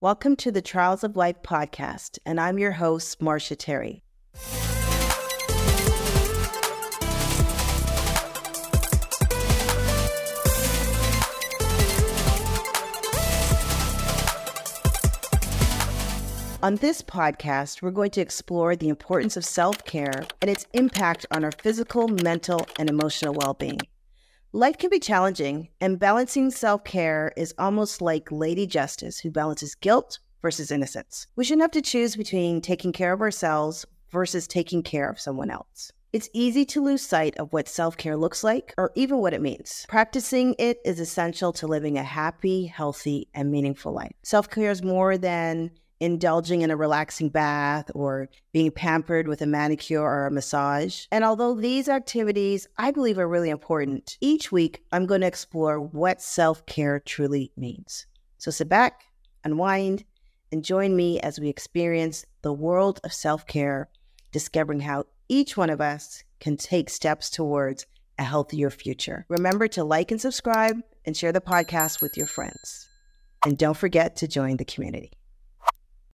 Welcome to the Trials of Life podcast, and I'm your host, Marsha Terry. On this podcast, we're going to explore the importance of self care and its impact on our physical, mental, and emotional well being. Life can be challenging, and balancing self care is almost like Lady Justice, who balances guilt versus innocence. We shouldn't have to choose between taking care of ourselves versus taking care of someone else. It's easy to lose sight of what self care looks like or even what it means. Practicing it is essential to living a happy, healthy, and meaningful life. Self care is more than indulging in a relaxing bath or being pampered with a manicure or a massage. And although these activities I believe are really important, each week I'm going to explore what self care truly means. So sit back, unwind, and join me as we experience the world of self care, discovering how each one of us can take steps towards a healthier future. Remember to like and subscribe and share the podcast with your friends. And don't forget to join the community.